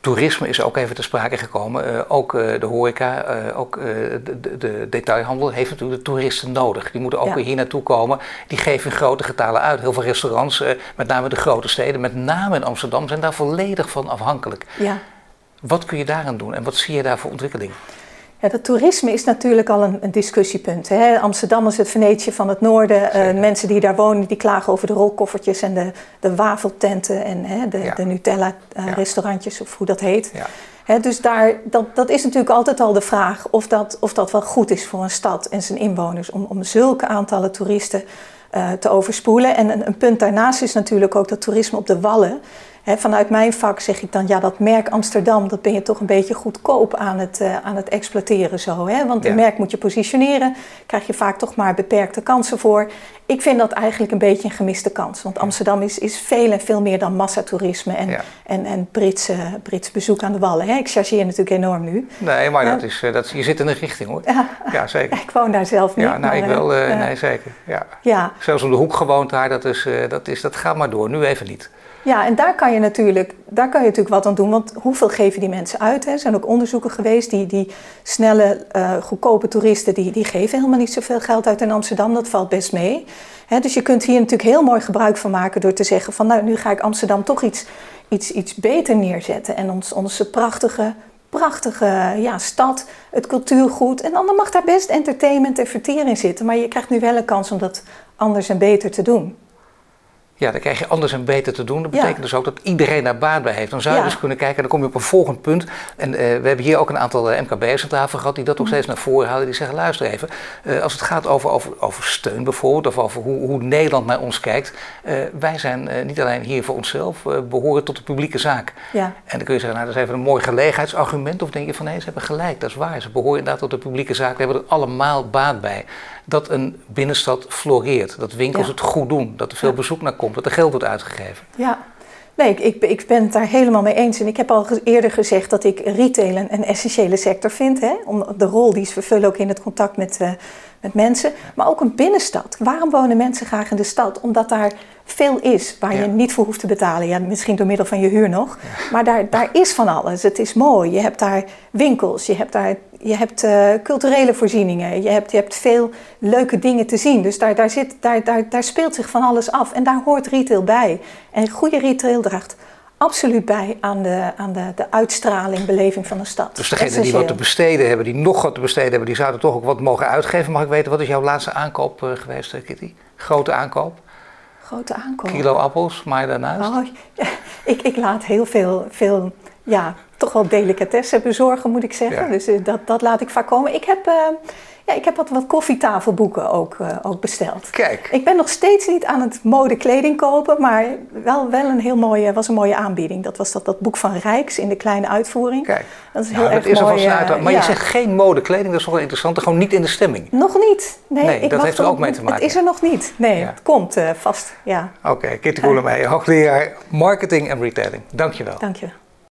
Toerisme is ook even te sprake gekomen. Uh, ook uh, de horeca, uh, ook de, de, detailhandel heeft natuurlijk de toeristen nodig. Die moeten ook weer hier naartoe komen. Die geven in grote getalen uit. Heel veel restaurants, met name de grote steden, met name in Amsterdam, zijn daar volledig van afhankelijk. Ja. Wat kun je daaraan doen en wat zie je daar voor ontwikkeling? Ja, dat toerisme is natuurlijk al een, een discussiepunt. Hè. Amsterdam is het Venetië van het noorden. Uh, mensen die daar wonen, die klagen over de rolkoffertjes en de, de wafeltenten en hè, de, de Nutella-restaurantjes, of hoe dat heet. Ja. dus daar, dat, dat is natuurlijk altijd al de vraag of dat, of dat wel goed is voor een stad en zijn inwoners om, om zulke aantallen toeristen uh, te overspoelen. En een, een, punt daarnaast is natuurlijk ook dat toerisme op de wallen vanuit mijn vak zeg ik dan, ja, dat merk Amsterdam, dat ben je toch een beetje goedkoop aan het, uh, aan het exploiteren zo. Hè? Want een merk moet je positioneren, krijg je vaak toch maar beperkte kansen voor. Ik vind dat eigenlijk een beetje een gemiste kans. Want Amsterdam is, is veel en veel meer dan massatoerisme en, en, en Britse, Brits bezoek aan de Wallen. Hè? Ik chargeer natuurlijk enorm nu. Nee, maar dat is, dat, je zit in de richting hoor. Ja, zeker. Ik woon daar zelf niet. Ja, nou, ik wel. nee, zeker. Ja. Ja. Zelfs om de hoek gewoond daar, dat, is, dat, is, dat gaat maar door. Nu even niet. Ja, en daar kan je natuurlijk, daar kan je natuurlijk wat aan doen. Want hoeveel geven die mensen uit? Hè? Er zijn ook onderzoeken geweest. Die, die snelle, uh, goedkope toeristen, die, die geven helemaal niet zoveel geld uit in Amsterdam. Dat valt best mee. dus je kunt hier natuurlijk heel mooi gebruik van maken door te zeggen van nou, nu ga ik Amsterdam toch iets, iets, iets beter neerzetten. En ons, onze prachtige, prachtige ja, stad, het cultuurgoed. En dan mag daar best entertainment en vertier in zitten. Maar je krijgt nu wel een kans om dat anders en beter te doen. Ja, dan krijg je anders en beter te doen. Dat betekent dus ook dat iedereen daar baat bij heeft. Dan zou je dus kunnen kijken, en dan kom je op een volgend punt. En uh, we hebben hier ook een aantal uh, MKB'ers aan tafel gehad die dat ook mhm. steeds naar voren halen. Die zeggen, luister even, uh, als het gaat over, over, over steun bijvoorbeeld, of over hoe, hoe Nederland naar ons kijkt. wij zijn niet alleen hier voor onszelf, we behoren tot de publieke zaak. Ja. En dan kun je zeggen, nou dat is even een mooi gelegenheidsargument. Of denk je van, nee, ze hebben gelijk, dat is waar. Ze behoren inderdaad tot de publieke zaak. We hebben er allemaal baat bij dat een binnenstad floreert. Dat winkels het goed doen, dat er veel bezoek naar komt, dat er geld wordt uitgegeven. Ja, nee, ik, ik, ik ben het daar helemaal mee eens. En ik heb al eerder gezegd dat ik retail een, een essentiële sector vind. Hè? Om de rol die ze vervullen ook in het contact met, uh, met mensen. Maar ook een binnenstad. Waarom wonen mensen graag in de stad? Omdat daar veel is waar je niet voor hoeft te betalen. Ja, misschien door middel van je huur nog. Maar daar, daar is van alles. Het is mooi. Je hebt daar winkels, je hebt daar je hebt uh, culturele voorzieningen, je hebt, je hebt veel leuke dingen te zien. Dus daar, daar, zit, daar, daar, daar speelt zich van alles af. En daar hoort retail bij. En goede retail draagt absoluut bij aan de, aan de, de uitstraling, beleving van een stad. Dus degenen die wat te besteden hebben, die nog wat te besteden hebben, die zouden toch ook wat mogen uitgeven. Mag ik weten, wat is jouw laatste aankoop uh, geweest, eh, Kitty? Grote aankoop? Grote aankoop. Kilo appels, maar daarnaast? Oh, ik, ik laat heel veel, veel ja, toch wel delicatessen bezorgen, moet ik zeggen. Dus eh, dat, dat laat ik vaak komen. Ik heb, uh, ja, ik heb wat, wat koffietafelboeken ook, uh, ook besteld. Kijk. Ik ben nog steeds niet aan het mode kleding kopen, maar wel, wel een heel mooie, was een mooie aanbieding. Dat was dat, dat boek van Rijks in de kleine uitvoering. Kijk. Dat is heel nou, erg dat is mooi. Maar je zegt geen mode kleding, dat is wel interessant. Gewoon niet in de stemming. Nog niet. Nee, nee ik dat heeft er ook mee te maken. Het is er nog niet. Nee, het komt vast. Ja. Oké, okay, Kitty Koelemeijer, hoogleraar marketing en retailing. Dankjewel. Dankjewel.